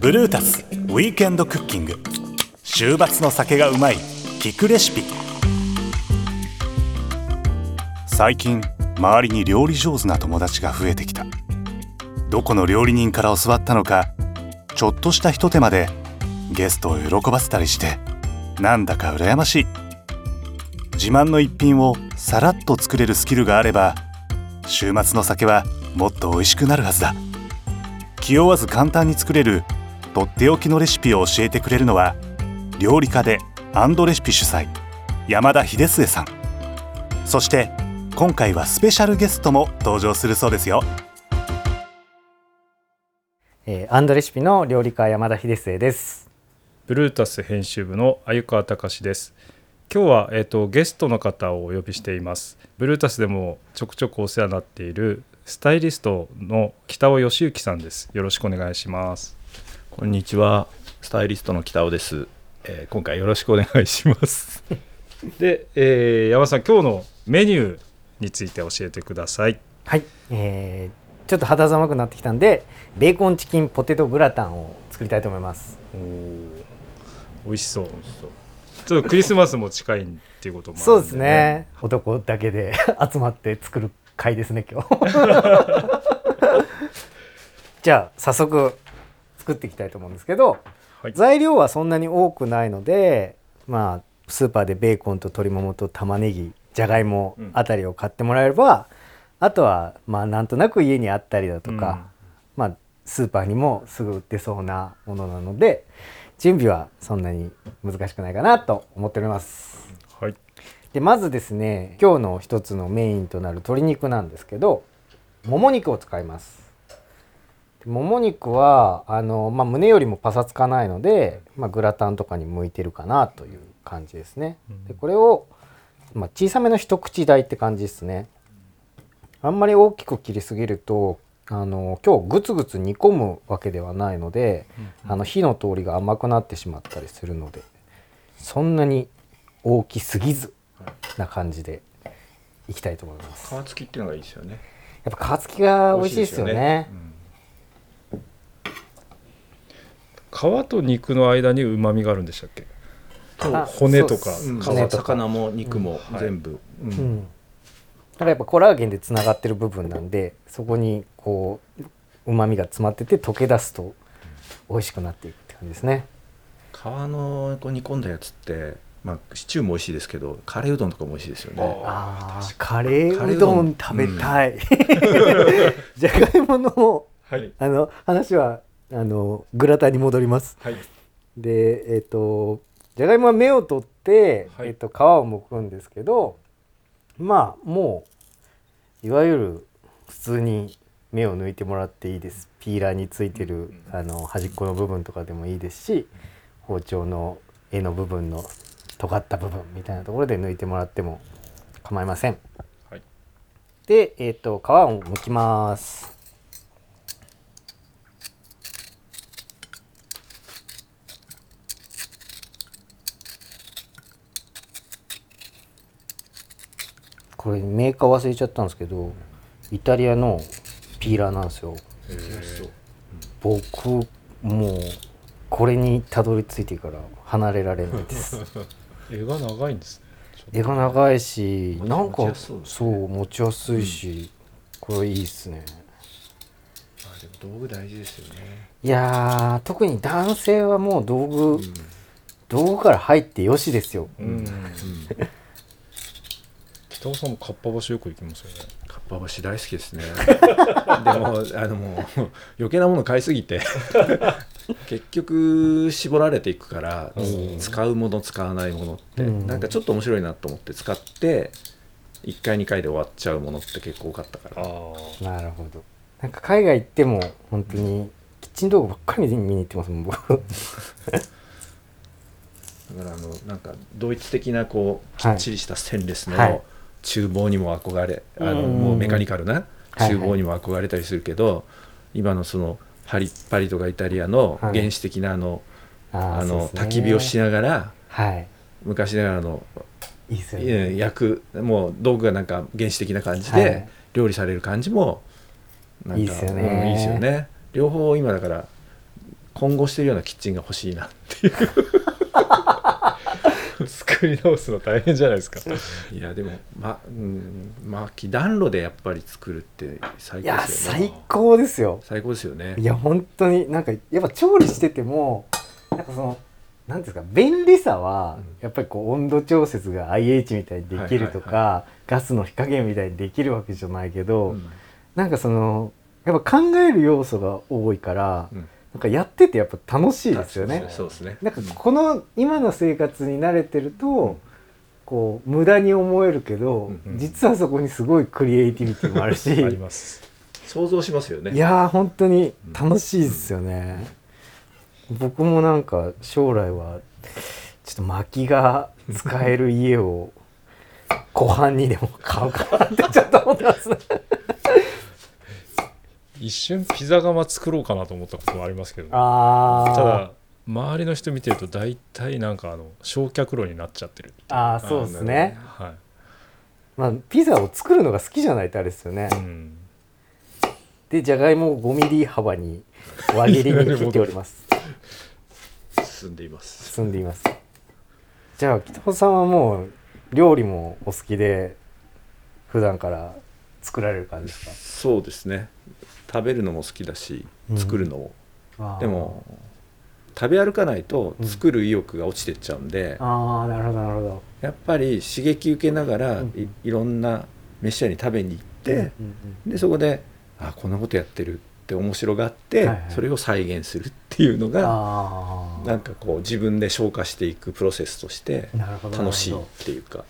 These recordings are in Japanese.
ブルータスウィークエンドクッキング。週末の酒がうまい聞くレシピ。最近周りに料理上手な友達が増えてきた。どこの料理人から教わったのかちょっとしたひと手間でゲストを喜ばせたりしてなんだか羨ましい。自慢の一品をさらっと作れるスキルがあれば週末の酒はもっと美味しくなるはずだ。気負わず簡単に作れるとっておきのレシピを教えてくれるのは料理家でアンドレシピ主催山田秀末さん。そして今回はスペシャルゲストも登場するそうですよ。えー、アンドレシピの料理家山田秀末です。ブルータス編集部の鮎川隆です今日は、えーと、ゲストの方をお呼びしています。ブルータスでもちょくちょくお世話になっているスタイリストの北尾義之さんです。よろしくお願いします。こんにちは。スタイリストの北尾です、えー、今回よろしくお願いします。で、えー、山さん今日のメニューについて教えてください。はい、えー、ちょっと肌寒くなってきたんでベーコンチキンポテトグラタンを作りたいと思います。お美味しそうちょっとクリスマスも近いっていうことも、ね、そうですね。男だけで 集まって作る会ですね今日。じゃあ早速作っていきたいと思うんですけど、はい、材料はそんなに多くないのでまあスーパーでベーコンと鶏ももと玉ねぎじゃがいもあたりを買ってもらえれば、うん、あとはまあなんとなく家にあったりだとか、スーパーにもすぐ売ってそうなものなので準備はそんなに難しくないかなと思っております。はい、でまずですね今日の一つのメインとなる鶏肉なんですけどもも肉を使います。もも肉はあの、まあ、胸よりもパサつかないので、まあ、グラタンとかに向いてるかなという感じですね。でこれを、まあ、小さめの一口大って感じですね。あんまり大きく切りすぎるとあの今日グツグツ煮込むわけではないので、あの火の通りが甘くなってしまったりするのでそんなに大きすぎずな感じでいきたいと思います。皮付きっていうのがいいですよね。やっぱ皮付きが美味しいですよね。皮と肉の間に旨味があるんでしたっけ？骨とか。皮魚も肉も全部、うん、だからやっぱコラーゲンでつながってる部分なんでそこにこう旨味が詰まってて溶け出すと美味しくなっていくって感じですね。皮のこう煮込んだやつってまあ、シチューも美味しいですけどカレーうどんとかも美味しいですよね。ああカレーうどん食べたい、うん、じゃがいもの,、はい、あの話はあのグラタンに戻ります。はい、でえっ、ー、とじゃがいもは芽を取って、はい、えっ、ー、と皮を剥くんですけどまあもういわゆる普通に芽を抜いてもらっていいです。ピーラーについてるあの端っこの部分とかでもいいですし包丁の柄の部分の尖った部分みたいなところで抜いてもらっても構いません。はい、で、えーと皮を剥きます。これメーカー忘れちゃったんですけどイタリアのピーラーなんですよ。僕もうこれにたどり着いてから離れられないです。絵が長いんですね。絵が長いしなんかそう持ちやすいし、これいいっすね。あでも道具大事ですよね。いや特に男性はもう道具、うん、道具から入ってよしですよ、うん、うん北尾さんもかっぱ橋よく行きますよね。かっぱ橋大好きですね。でもあのもう余計なもの買いすぎて。結局絞られていくから、うん、使うもの使わないものって、うん、なんかちょっと面白いなと思って使って1回2回で終わっちゃうものって結構多かったから。なるほど。なんか海外行っても本当にキッチン道具ばっかり見に行ってますもん僕。だからあのなんかドイツ的なこうきっちりしたステンレスの、はい厨房にも憧れあのもうメカニカルな厨房にも憧れたりするけど、はいはい、今のそのパリパリとかイタリアの原始的なあのはい、あの焚き火をしながら、はい、昔ながらのいい、ね、焼くもう道具がなんか原始的な感じで料理される感じもなんかいいですよね、うん、いいですよね。両方今だから混合してるようなキッチンが欲しいなっていう作り直すの大変じゃないですか。いやでもまうん薪暖炉でやっぱり作るって最高ですよね。いや最高ですよ。最高ですよね。いや本当になんかやっぱ調理しててもなんかそのなんですか便利さはやっぱりこう温度調節が IH みたいにできるとか、ガスの火加減みたいにできるわけじゃないけど、うん、なんかそのやっぱ考える要素が多い。から、うん、なんかやっててやっぱ楽しいですよね。そうですね。なんかこの今の生活に慣れてると、うん、こう無駄に思えるけど、うん、実はそこにすごいクリエイティビティもあるし あります。想像しますよね。いやー本当に楽しいですよね。僕もなんか将来はちょっと薪が使える家を湖畔にでも買うかなってちょっと思ってます。ね一瞬ピザ窯作ろうかなと思ったこともありますけど、ね、あただ周りの人見てると大体なんかあの焼却炉になっちゃってるああそうですね。はい。まあピザを作るのが好きじゃないとあれですよね、うん、でじゃがいもを5ミリ幅に輪切りに切っております。進んでいます。進んでいます。じゃあ北尾さんはもう料理もお好きで普段から作られる感じですか？そうですね食べるのも好きだし作るのも、うん、でも食べ歩かないと作る意欲が落ちてっちゃうんで、うん、ああなるほどなるほど。やっぱり刺激受けながらい,、いろんな飯屋に食べに行って、でそこであこんなことやってるって面白がって、はいはい、それを再現するっていうのがなんかこう自分で消化していくプロセスとして楽しいっていうか。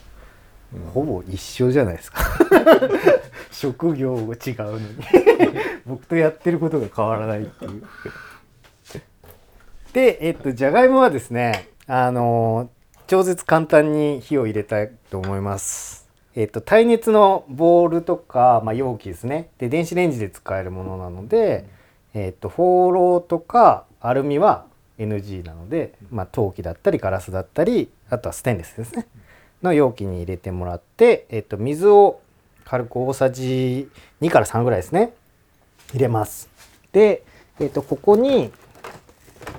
ほぼ一緒じゃないですか。職業が違うのに。僕とやってることが変わらないっていう。でえっとじゃがいもはですねあの超絶簡単に火を入れたいと思います。えっと耐熱のボウルとか、まあ、容器ですね。で電子レンジで使えるものなので、えっとホーローとかアルミは NG なので、まあ、陶器だったりガラスだったりあとはステンレスですねの容器に入れてもらって、えっと、水を軽く大さじ2から3ぐらいですね。入れます。で、えっと、ここに、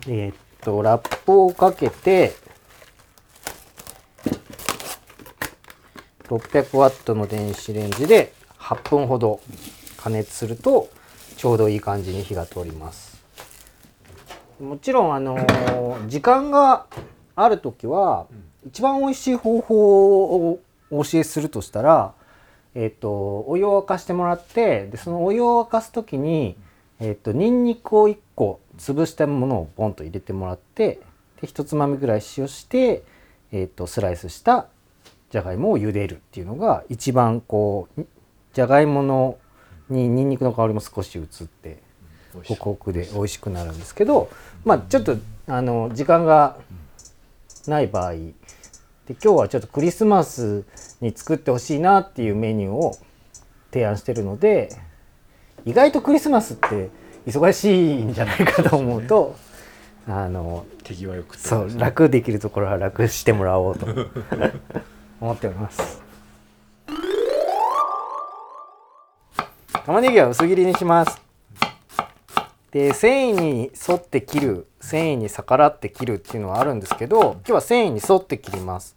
えっと、ラップをかけて600ワットの電子レンジで8分ほど加熱するとちょうどいい感じに火が通ります。もちろんあの時間がある時は一番美味しい方法をお教えするとしたら、えっ、ー、と、お湯を沸かしてもらって、で、そのお湯を沸かす時に、えっ、ー、と、ニンニクを1個潰したものをボンと入れてもらって、で、一つまみぐらい塩して、えっ、ー、と、スライスしたじゃがいもを茹でるっていうのが一番こう、じゃがいものにニンニクの香りも少し移って、ホクホクで美味しくなるんですけど、まあちょっと、あの、時間がない場合、で今日はちょっとクリスマスに作ってほしいなっていうメニューを提案してるので意外とクリスマスって忙しいんじゃないかと思うと あの手際よくそう楽できるところは楽してもらおうと 思っております。玉ねぎは薄切りにしますで繊維に沿って切る繊維に逆らって切るっていうのはあるんですけど今日は繊維に沿って切ります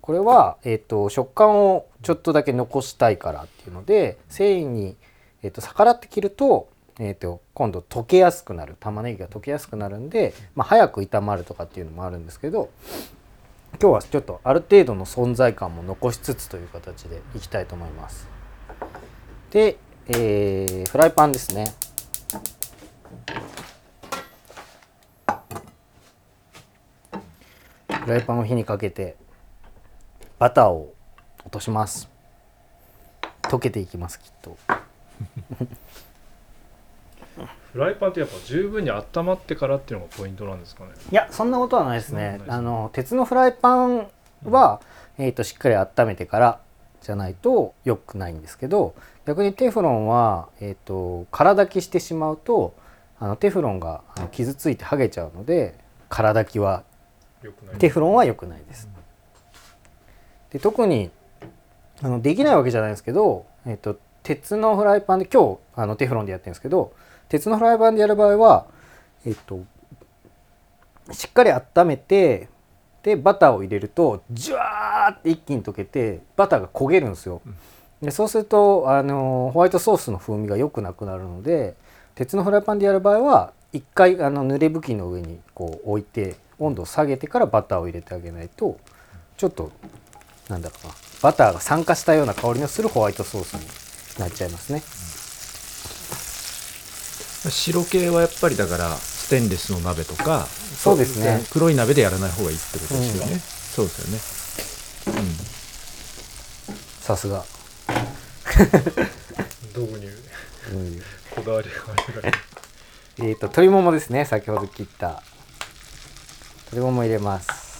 これは、えーと、食感をちょっとだけ残したいからっていうので繊維に、えーと、逆らって切ると,、えーと、今度溶けやすくなる玉ねぎが溶けやすくなるんで、まあ、早く炒まるとかっていうのもあるんですけど今日はちょっとある程度の存在感も残しつつという形でいきたいと思います。で、えー、フライパンですね。フライパンを火にかけてバターを落とします。溶けていきますきっと。フライパンってやっぱ十分に温まってからっていうのがポイントなんですかね。いやそんなことはないですね。あの鉄のフライパンは、うん、えーと、しっかり温めてからじゃないと良くないんですけど逆にテフロンは、えーと、空炊きしてしまうとあのテフロンが傷ついて剥げちゃうので空炊きはテフロンは良くないです。で特にあのできないわけじゃないですけど、えーと、鉄のフライパンで今日あのテフロンでやってるんですけど鉄のフライパンでやる場合はえっとしっかり温めてでバターを入れるとジュワーって一気に溶けてバターが焦げるんですよ。でそうするとあのホワイトソースの風味が良くなくなるので鉄のフライパンでやる場合は一回あの濡れ布巾の上にこう置いて温度を下げてからバターを入れてあげないとちょっとなんだろうなバターが酸化したような香りのするホワイトソースになっちゃいますね。白系はやっぱりだからステンレスの鍋とかそうですね。黒い鍋でやらない方がいいってことですよね、うん、そうですよね、うん、さすが。導入こだわりがある。えっと鶏ももですね。先ほど切った。鶏もも入れます。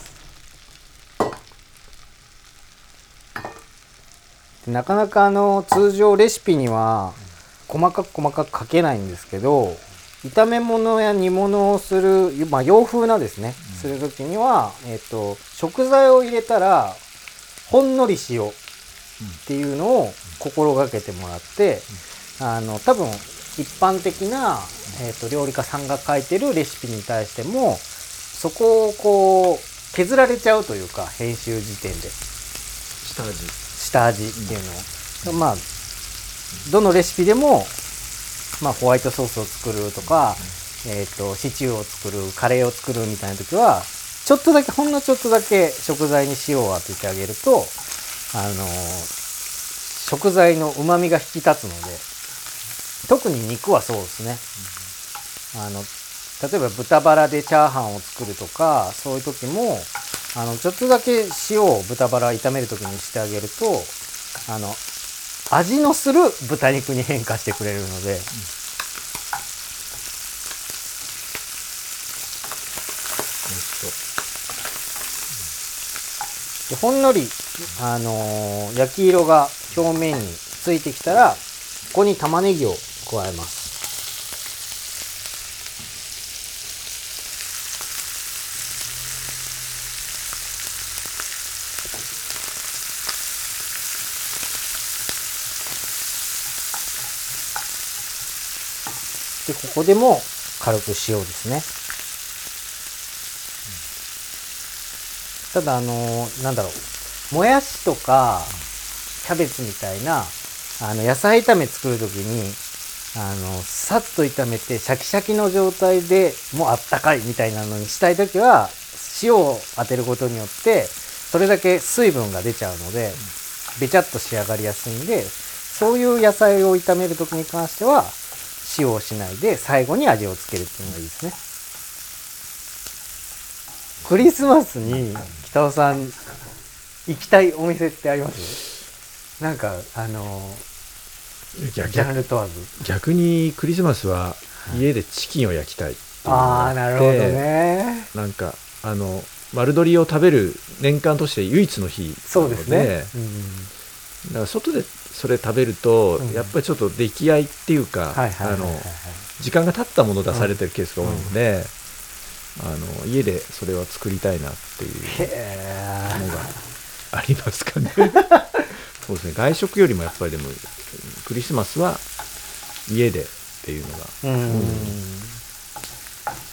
なかなかあの通常レシピには細かく細かく書けないんですけど炒め物や煮物をする、まあ、洋風なですね、する時には、えーと、食材を入れたらほんのり塩っていうのを心がけてもらって、あの多分一般的な、えーと、料理家さんが書いてるレシピに対してもそこをこう削られちゃうというか編集時点で。下味。下味っていうのを、まあどのレシピでもまあ、ホワイトソースを作るとか、えーと、シチューを作るカレーを作るみたいな時はちょっとだけほんのちょっとだけ食材に塩を当ててあげると、あのー、食材のうまみが引き立つので特に肉はそうですね。あの例えば豚バラでチャーハンを作るとかそういう時もあのちょっとだけ塩を豚バラ炒める時にしてあげるとあの味のする豚肉に変化してくれるので、でほんのり、あのー、焼き色が表面についてきたらここに玉ねぎを加えます。でここでも軽く塩ですね、ただあのなんだろう。もやしとかキャベツみたいなあの野菜炒め作る時にあのさっと炒めてシャキシャキの状態でもうあったかいみたいなのにしたい時は塩を当てることによってそれだけ水分が出ちゃうのでべちゃっと仕上がりやすいんでそういう野菜を炒める時に関しては塩をしないで最後に味をつけるっていうのがいいですね。クリスマスに北尾さん行きたいお店ってあります？なんかあのジャンル問わず。逆にクリスマスは家でチキンを焼きたいああなるほどね。なんかあの丸鶏を食べる年間として唯一の日そうですね、うん、だから外でそれ食べると、やっぱりちょっと出来合いっていうか時間が経ったもの出されてるケースが多いので、あの家でそれは作りたいなっていうのがありますかね。そうですね。外食よりもやっぱりでもクリスマスは家でっていうのが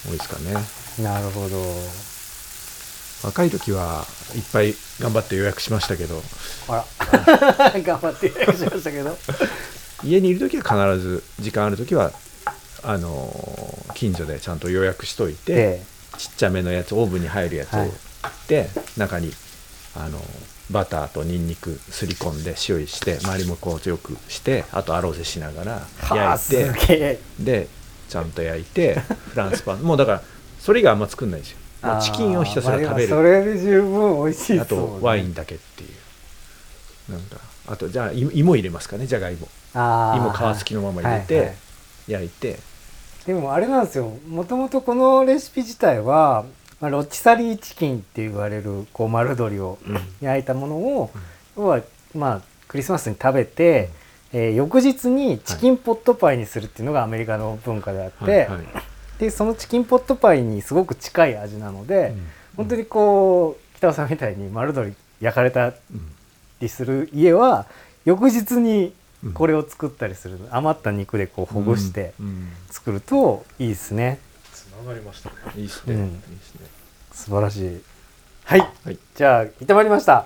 多いですかね。なるほど。若い時はいっぱい頑張って予約しましたけど。あら。頑張って予約しましたけど。家にいる時は必ず時間ある時はあの近所でちゃんと予約しといて、ええ、ちっちゃめのやつオーブンに入るやつを売って、はい、中にあのバターとニンニクすり込んで塩意して周りもこうよくしてあとアロゼしながら焼いてでちゃんと焼いてフランスパン。もうだからそれ以外あんま作んないですよ。チキンをひたすら食べる。それで十分美味しい、ね、あとワインだけっていう。なんかあとじゃあ芋入れますかね。じゃがいも。芋皮付きのまま入れて、はいはい、焼いて。でもあれなんですよ。もともとこのレシピ自体は、まあ、ロッチサリーチキンって言われるこう丸鶏を焼いたものを、うん、要はまあクリスマスに食べて、うん、えー、翌日にチキンポットパイにするっていうのがアメリカの文化であって、でそのチキンポットパイにすごく近い味なので、うん、本当にこう北尾さんみたいに丸鶏焼かれたりする家は翌日にこれを作ったりする、余った肉でこうほぐして作るといいですね。つながりましたね。いいですね。いいですね。素晴らしい。はい、はい、じゃあ炒まりました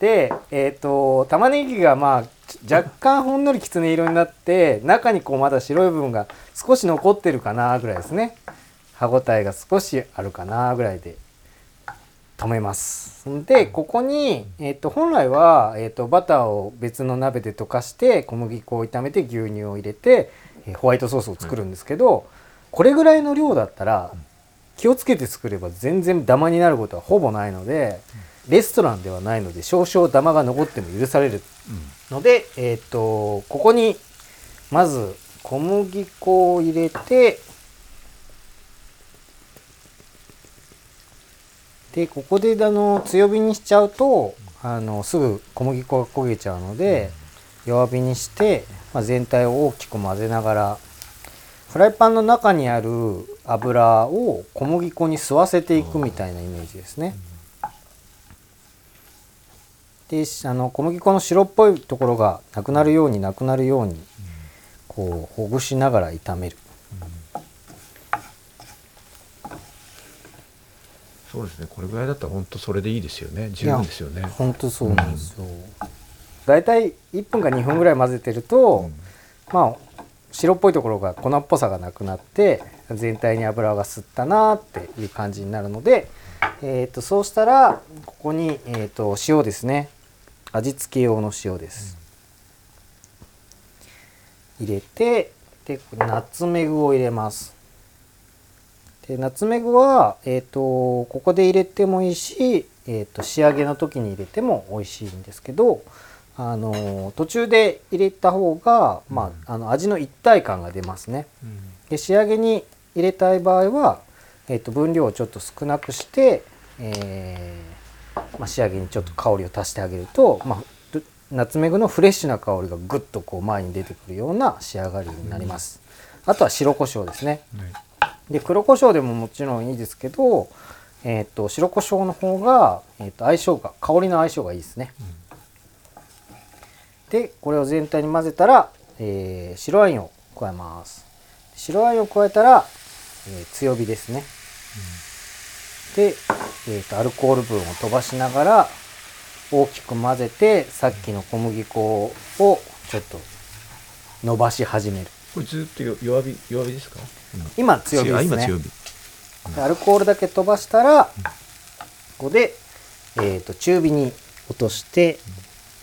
でえっ、ー、と玉ねぎがまあ若干ほんのりきつね色になって中にこうまだ白い部分が少し残ってるかなぐらいですね歯ごたえが少しあるかなぐらいで止めますでここに、えーと、本来は、えーと、バターを別の鍋で溶かして小麦粉を炒めて牛乳を入れて、えー、ホワイトソースを作るんですけど、これぐらいの量だったら気をつけて作れば全然ダマになることはほぼないので、レストランではないので少々ダマが残っても許される。ので、えっ、ー、とここにまず小麦粉を入れてでここであの強火にしちゃうとあのすぐ小麦粉が焦げちゃうので弱火にして、まあ、全体を大きく混ぜながらフライパンの中にある油を小麦粉に吸わせていくみたいなイメージですね。であの小麦粉の白っぽいところがなくなるようになくなるようにこうほぐしながら炒める。そうですね。これぐらいだったら本当それでいいですよね。十分ですよね。本当そうなんですよ、うん、だいたい1分か2分ぐらい混ぜてると、うん、まあ白っぽいところが粉っぽさがなくなって全体に油が吸ったなっていう感じになるので、えー、とそうしたらここに、えー、と塩ですね。味付け用の塩です、入れてでナツメグを入れます。でナツメグは、えーと、ここで入れてもいいし、えーと仕上げの時に入れても美味しいんですけどあの途中で入れた方が、まあ、あの味の一体感が出ますね。で仕上げに入れたい場合は、えー、と分量をちょっと少なくして、えー、まあ、仕上げにちょっと香りを足してあげると、まあ、ナツメグのフレッシュな香りがぐっとこう前に出てくるような仕上がりになります。あとは白胡椒ですね。で黒胡椒でももちろんいいですけど、えー、と白胡椒の方が、えー、と相性が香りの相性がいいですね。でこれを全体に混ぜたら、えー、白ワインを加えます。白ワインを加えたら、えー、強火ですね、うん、で、えーと、アルコール分を飛ばしながら大きく混ぜてさっきの小麦粉をちょっと伸ばし始める。これずっと弱火弱火ですか、うん、今強火ですね、うん、アルコールだけ飛ばしたら、ここで、えーと中火に落として、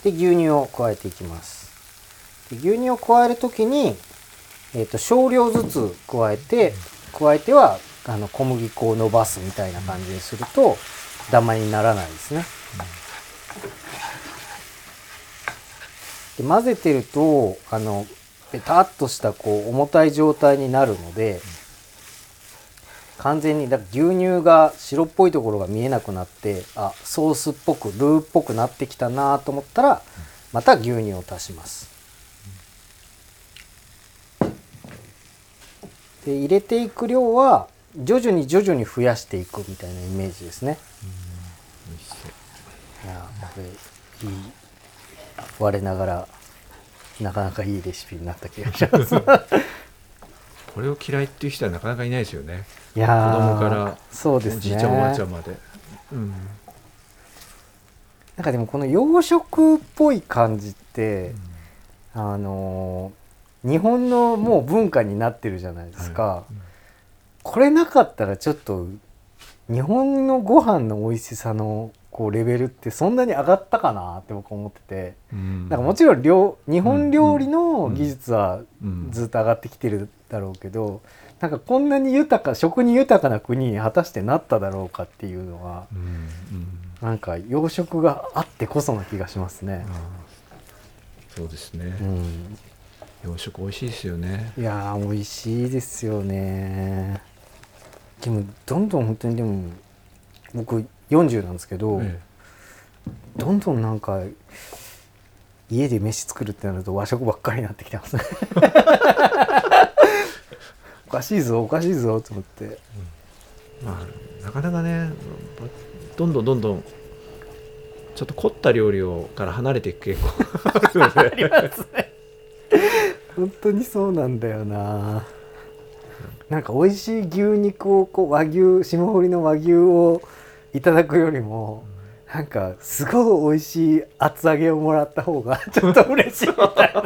で牛乳を加えていきますで牛乳を加える時に、えーと、少量ずつ加えて加えてはあの小麦粉を伸ばすみたいな感じにするとダマにならないですね。で混ぜてるとあのペタッとしたこう重たい状態になるので完全にだ牛乳が白っぽいところが見えなくなってあソースっぽくルーっぽくなってきたなと思ったらまた牛乳を足します。で入れていく量は徐々に徐々に増やしていくみたいなイメージですね。いやこれいい我ながらなかなかいいレシピになった気がします。これを嫌いっていう人はなかなかいないですよね。いや子供からそうですね。おじいちゃんおばあちゃんまで。うん。なんかでもこの洋食っぽい感じって、うん、あの日本のもう文化になってるじゃないですか。はいうん、これなかったらちょっと日本のご飯の美味しさのこうレベルってそんなに上がったかなって僕思ってて、うん、なんかもちろん料日本料理の技術はずっと上がってきてるだろうけど、なんかこんなに豊か食に豊かな国に果たしてなっただろうかっていうのは、うんうん、なんか洋食があってこそな気がしますね。そうですね、うん、洋食美味しいですよね。いや美味しいですよね。でもどんどん本当にでも僕40なんですけど、ええ、どんどんなんか家で飯作るってなると和食ばっかりになってきてますね。おかしいぞおかしいぞと思って、うん、まあなかなかねどんどんどんどんちょっと凝った料理をから離れていく傾向。ありますね。本当にそうなんだよな。なんか美味しい牛肉をこう和牛霜降りの和牛をいただくよりもなんかすごい美味しい厚揚げをもらった方が ちょっと嬉しいみたいな。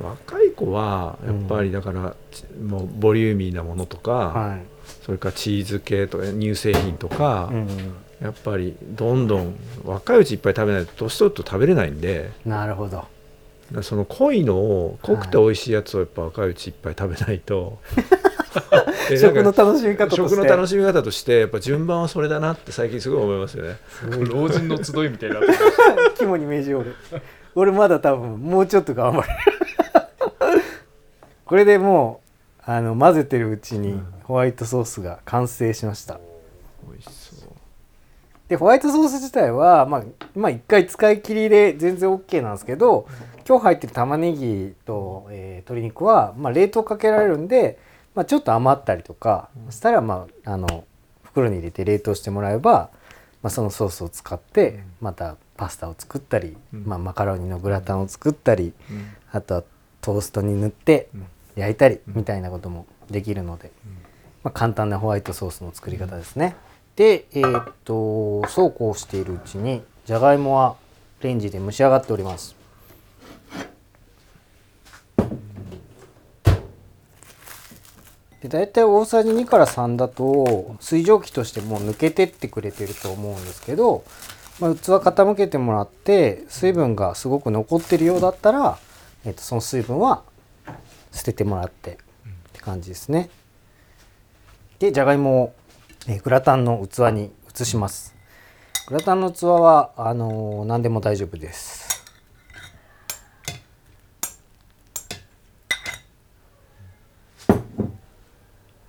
若い子はやっぱりだから、うん、もうボリューミーなものとか、はい、それからチーズ系とか乳製品とか、うん、やっぱりどんどん若いうちいっぱい食べないと年取ると食べれないんでなるほど。その濃いのを濃くて美味しいやつをやっぱ若いうちいっぱい食べないと、食の楽しみ方食の楽しみ方としてやっぱ順番はそれだなって最近すごい思いますよね。老人の集いみたいな 肝に銘じ俺俺まだ多分もうちょっと頑張れ これでもうあの混ぜてるうちにホワイトソースが完成しました、美味しそう。でホワイトソース自体はまあまあ1回使い切りで全然 OK なんですけど今日入ってる玉ねぎと、えー、鶏肉は、まあ、冷凍かけられるんで、まあ、ちょっと余ったりとか、そしたらまああの袋に入れて冷凍してもらえば、まあ、そのソースを使ってまたパスタを作ったり、まあ、マカロニのグラタンを作ったり、あとはトーストに塗って焼いたりみたいなこともできるので、まあ、簡単なホワイトソースの作り方ですね。で、えー、っとそうこうしているうちにじゃがいもはレンジで蒸し上がっております。で大体大さじ2から3だと水蒸気としてもう抜けてってくれてると思うんですけど、まあ、器傾けてもらって水分がすごく残ってるようだったら、えー、とその水分は捨ててもらってって感じですね。でじゃがいもを、え、グラタンの器に移します。グラタンの器はあのー、何でも大丈夫です。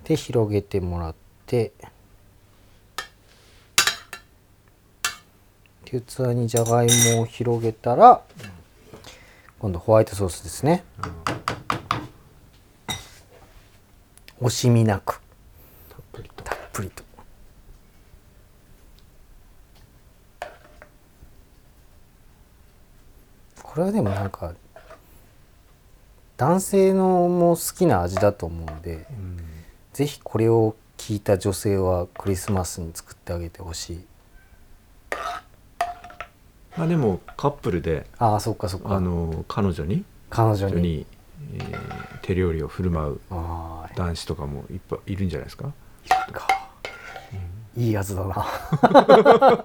で広げてもらってで器にじゃがいもを広げたら今度ホワイトソースですね。惜しみなく。たっぷりと。たっぷりと。これはでもなんか男性のも好きな味だと思うんで、うんぜひこれを聞いた女性はクリスマスに作ってあげてほしい。まあでもカップルでああそっかそっか。あの彼女に？彼女に。えー、手料理を振る舞う男子とかもいっぱいいるんじゃないですか？いいいやつだな。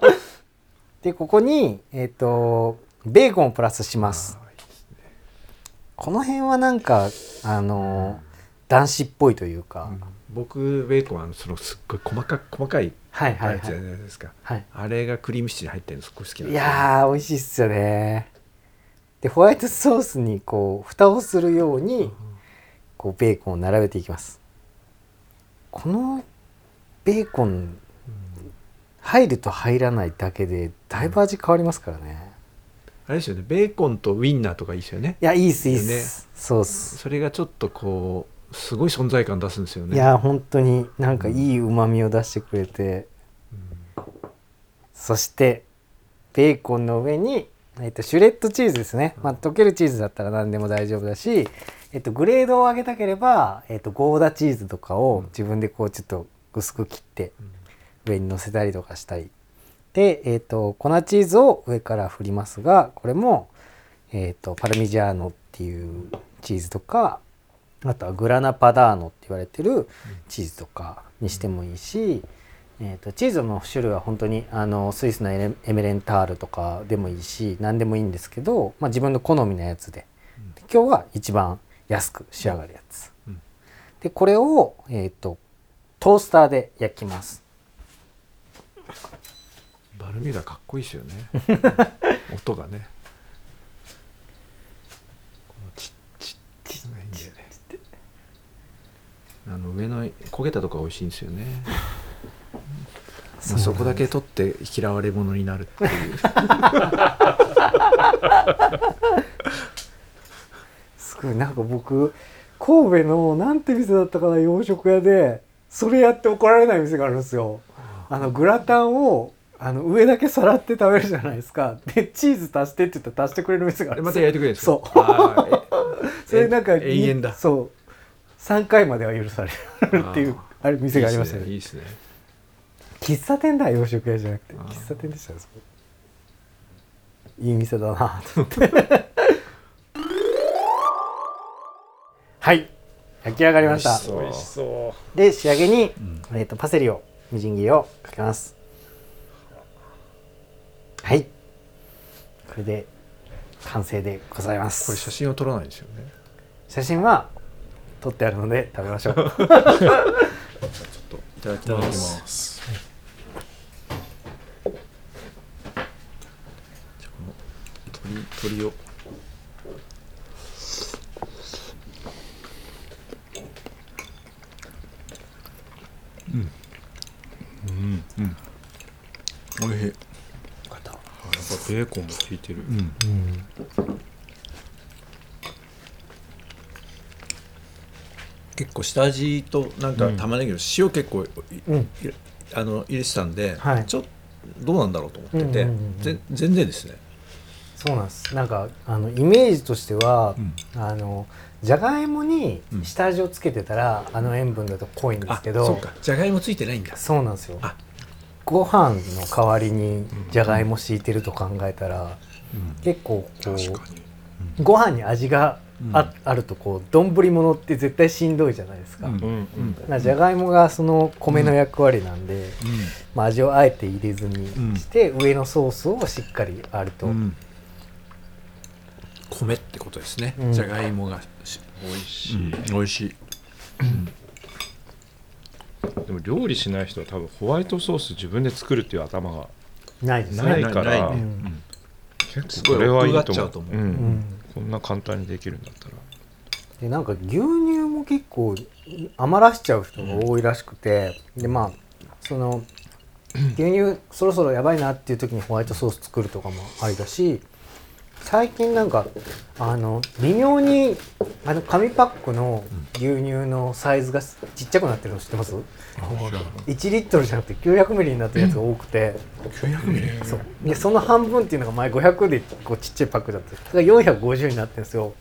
でここにえっ、ー、とベーコンをプラスします、ね、この辺はなんかあの男子っぽいというか、うん僕ベーコンはそのすっごい細か細かいやつじゃないですか、はい、あれがクリームシチューに入ってるのすっごい好きなんですよ、いやー美味しいっすよね。でホワイトソースにこう蓋をするようにこうベーコンを並べていきます。このベーコン入ると入らないだけでだいぶ味変わりますからね、あれですよね。ベーコンとウインナーとかいいですよね。いやいいっすいいっす、ね、そうっす。それがちょっとこうすごい存在感出すんですよね。いや本当になんかいいうまみを出してくれて、うん、そしてベーコンの上に、えっと、シュレッドチーズですね、まあ、溶けるチーズだったら何でも大丈夫だし、えっと、グレードを上げたければ、えっと、ゴーダチーズとかを自分でこうちょっと薄く切って上にのせたりとかしたり。で、えっと、粉チーズを上から振りますがこれも、えっと、パルミジャーノっていうチーズとかあとはグラナパダーノって言われてるチーズとかにしてもいいし、えーと、チーズの種類は本当にあのスイスのエメレンタールとかでもいいし何でもいいんですけど、まあ、自分の好みのやつで。今日は一番安く仕上がるやつ、でこれを、えーと、トースターで焼きます。バルミューダかっこいいですよね。音がねあの上の焦げたとこが美味しいんですよね。そそこだけ取って嫌われ者になるっていう。すごいなんか僕神戸のなんて店だったかな洋食屋でそれやって怒られない店があるんですよ。あのグラタンをあの上だけ皿って食べるじゃないですか。でチーズ足してって言ったら足してくれる店があるまた焼いてくれるんですそう。そ それなんか永遠だ。そう3回までは許されるっていうあれ店がありましたね。いいですね喫茶店だ洋食屋じゃなくて。喫茶店でしたねそこ。いい店だなと思って。はい。焼き上がりました。美味しそで仕上げに、えー、とパセリをみじん切りをかけます。はい。これで完成でございます。これ写真を撮らないんですよね。写真は撮ってあるので食べましょう。ちょっといただきまますすじゃあこの鳥鳥を。うん。うん。おいしい。やっぱベーコンも効いてる、結構下味となんか玉ねぎの塩結構いうん。いあの入れてたんで、はい。ちょっとどうなんだろうと思ってて、うんうんうんうん。ぜ全然ですね。そうなんです。なんかあのイメージとしては、うん。あのじゃがいもに下味をつけてたら、あの塩分だと濃いんですけどそうか。じゃがいもついてないんだ。そうなんですよ。あ。ご飯の代わりにじゃがいも敷いてると考えたら、結構こうご飯に味があ,、あるとこう丼物って絶対しんどいじゃないですか。うん。にうん。うんなじゃがいもがその米の役割なんで、まあ、味をあえて入れずにして、上のソースをしっかりあると、うん。米ってことですね、うん。じゃがいもがし美味しい、美味しい。でも料理しない人は多分ホワイトソース自分で作るっていう頭がないですね。ないから。ないね。うん。結構これはいいと思うちゃうと思ううんな簡単にできるんだったら。でなんか牛乳も結構余らしちゃう人が多いらしくて、でまあその牛乳そろそろやばいなっていう時にホワイトソース作るとかもありだし最近なんかあの微妙にあの紙パックの牛乳のサイズがちっちゃくなってるの知ってます？1リットルじゃなくて900ミリになってるやつが多くて、900ミリ？そう。でその半分っていうのが前500でこうちっちゃいパックだった。それが450になってるんですよ。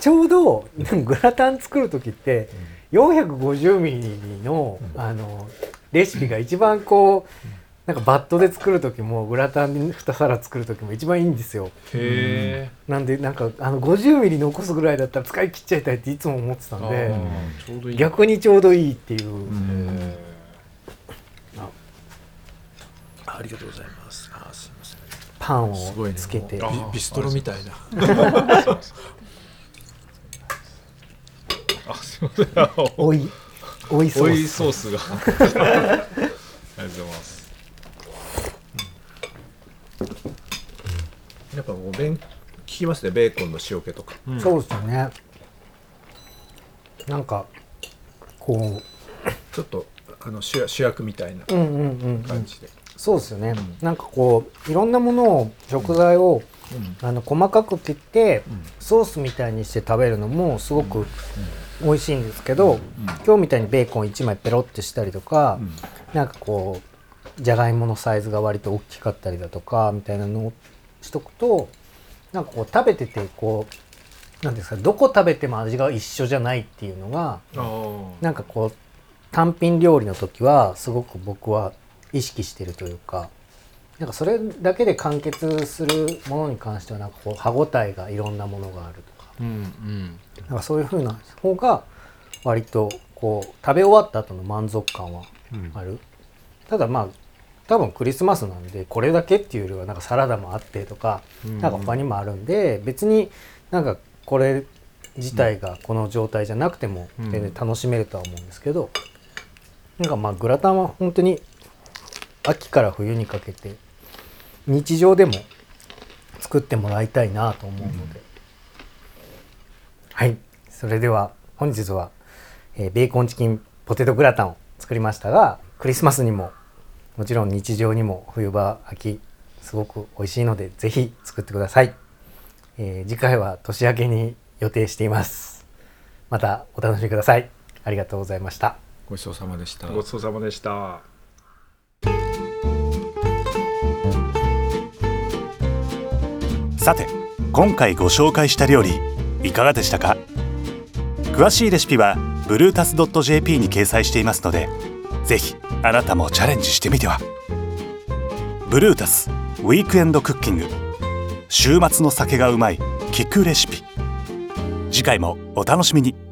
ちょうどグラタン作る時って450ミリのあのレシピが一番こうなんかバットで作る時もグラタンで2皿作る時も一番いいんですよ。へなんでなんかあの50ミリ残すぐらいだったら使い切っちゃいたいっていつも思ってたんでうどいい。逆にちょうどいいっていう、ありがとうございます。あすいません。パンをつけて、あビビストロみたいな。あすいません。あおいおいソースが。ありがとうございますやっぱもうべん聞きますねベーコンの塩気とか。そうですよね。なんかこちょっとあの主役主役みたいなううんうんうんうん。感じで、そうですよね、なんかこういろんなものを食材を、あの細かく切って、ソースみたいにして食べるのもすごく美味しいんですけど、今日みたいにベーコン1枚ペロってしたりとか、なんかこうじゃがいものサイズが割と大きかったりだとかみたいなのをしとくとなんかこう食べててこうなんですかどこ食べても味が一緒じゃないっていうのがなんかこう単品料理の時はすごく僕は意識してるというかなんかそれだけで完結するものに関してはなんかこう歯ごたえがいろんなものがあるとかうんうん。なんかそういう風な方が割とこう食べ終わった後の満足感はある、ただまあ多分クリスマスなんでこれだけっていうよりはなんかサラダもあってとか、なんか他にもあるんで別になんかこれ自体がこの状態じゃなくても全然楽しめるとは思うんですけど、なんかまあグラタンは本当に秋から冬にかけて日常でも作ってもらいたいなと思うので、はい。それでは本日は、えーベーコンチキンポテトグラタンを作りましたがクリスマスにももちろん日常にも冬場秋すごく美味しいのでぜひ作ってください、えー、次回は年明けに予定しています。またお楽しみください。ありがとうございました。ごちそうさまでした。ごちそうさまでした。さて今回ご紹介した料理いかがでしたか？詳しいレシピはブルータス .jp に掲載していますのでぜひあなたもチャレンジしてみては。ブルータスウィークエンドクッキング。週末の酒がうまい聞くレシピ。次回もお楽しみに。